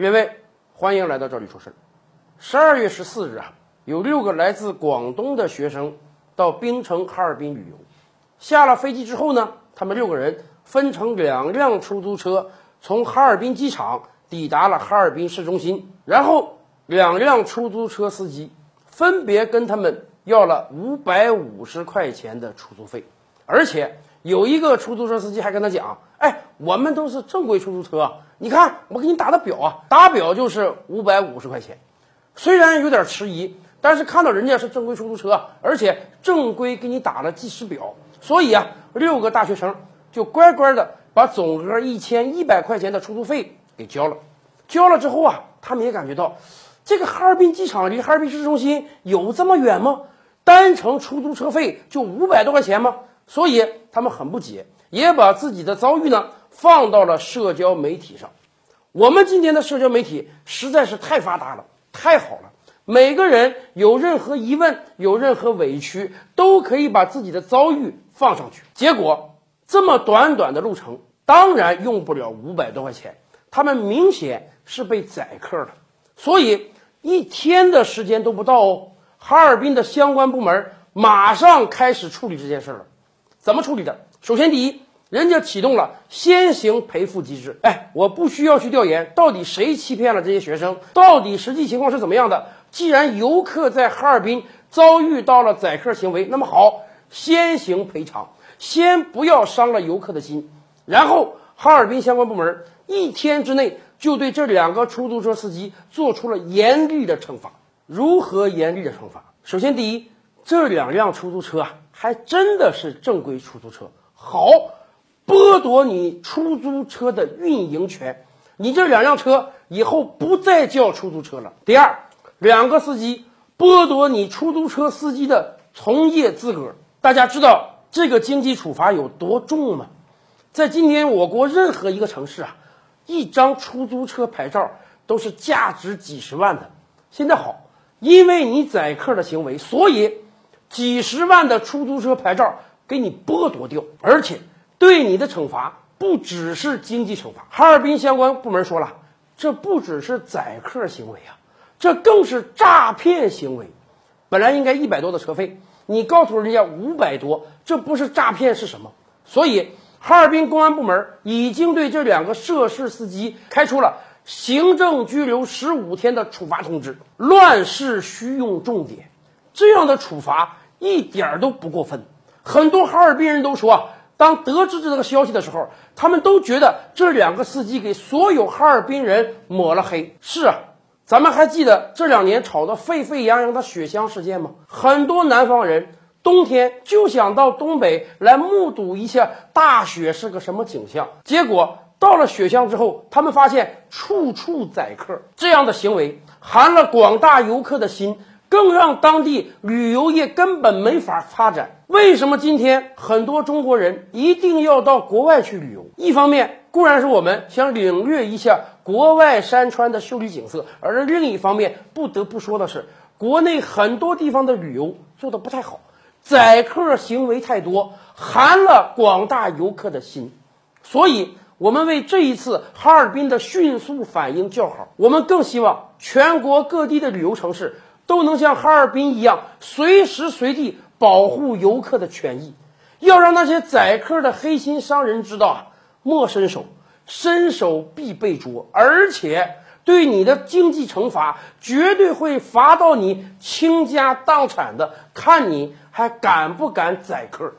各位，欢迎来到这里说事儿。十二月十四日啊，有六个来自广东的学生到冰城哈尔滨旅游。下了飞机之后呢，他们六个人分成两辆出租车，从哈尔滨机场抵达了哈尔滨市中心。然后，两辆出租车司机分别跟他们要了五百五十块钱的出租费，而且有一个出租车司机还跟他讲：“哎，我们都是正规出租车，你看我给你打的表啊，打表就是五百五十块钱。”虽然有点迟疑，但是看到人家是正规出租车，而且正规给你打了计时表，所以啊，六个大学生就乖乖的把总额一千一百块钱的出租费给交了。交了之后啊，他们也感觉到，这个哈尔滨机场离哈尔滨市中心有这么远吗？单程出租车费就五百多块钱吗？所以他们很不解，也把自己的遭遇呢放到了社交媒体上。我们今天的社交媒体实在是太发达了。太好了，每个人有任何疑问、有任何委屈，都可以把自己的遭遇放上去。结果这么短短的路程，当然用不了五百多块钱。他们明显是被宰客了，所以一天的时间都不到哦。哈尔滨的相关部门马上开始处理这件事了。怎么处理的？首先，第一。人家启动了先行赔付机制，哎，我不需要去调研到底谁欺骗了这些学生，到底实际情况是怎么样的。既然游客在哈尔滨遭遇到了宰客行为，那么好，先行赔偿，先不要伤了游客的心。然后，哈尔滨相关部门一天之内就对这两个出租车司机做出了严厉的惩罚。如何严厉的惩罚？首先，第一，这两辆出租车啊，还真的是正规出租车，好。剥夺你出租车的运营权，你这两辆车以后不再叫出租车了。第二，两个司机剥夺你出租车司机的从业资格。大家知道这个经济处罚有多重吗？在今天我国任何一个城市啊，一张出租车牌照都是价值几十万的。现在好，因为你宰客的行为，所以几十万的出租车牌照给你剥夺掉，而且。对你的惩罚不只是经济惩罚，哈尔滨相关部门说了，这不只是宰客行为啊，这更是诈骗行为。本来应该一百多的车费，你告诉人家五百多，这不是诈骗是什么？所以哈尔滨公安部门已经对这两个涉事司机开出了行政拘留十五天的处罚通知。乱世需用重典，这样的处罚一点都不过分。很多哈尔滨人都说。当得知这个消息的时候，他们都觉得这两个司机给所有哈尔滨人抹了黑。是啊，咱们还记得这两年炒得沸沸扬扬的雪乡事件吗？很多南方人冬天就想到东北来目睹一下大雪是个什么景象，结果到了雪乡之后，他们发现处处宰客，这样的行为寒了广大游客的心。更让当地旅游业根本没法发展。为什么今天很多中国人一定要到国外去旅游？一方面固然是我们想领略一下国外山川的秀丽景色，而另一方面不得不说的是，国内很多地方的旅游做的不太好，宰客行为太多，寒了广大游客的心。所以，我们为这一次哈尔滨的迅速反应叫好。我们更希望全国各地的旅游城市。都能像哈尔滨一样，随时随地保护游客的权益，要让那些宰客的黑心商人知道啊，莫伸手，伸手必被捉，而且对你的经济惩罚绝对会罚到你倾家荡产的，看你还敢不敢宰客。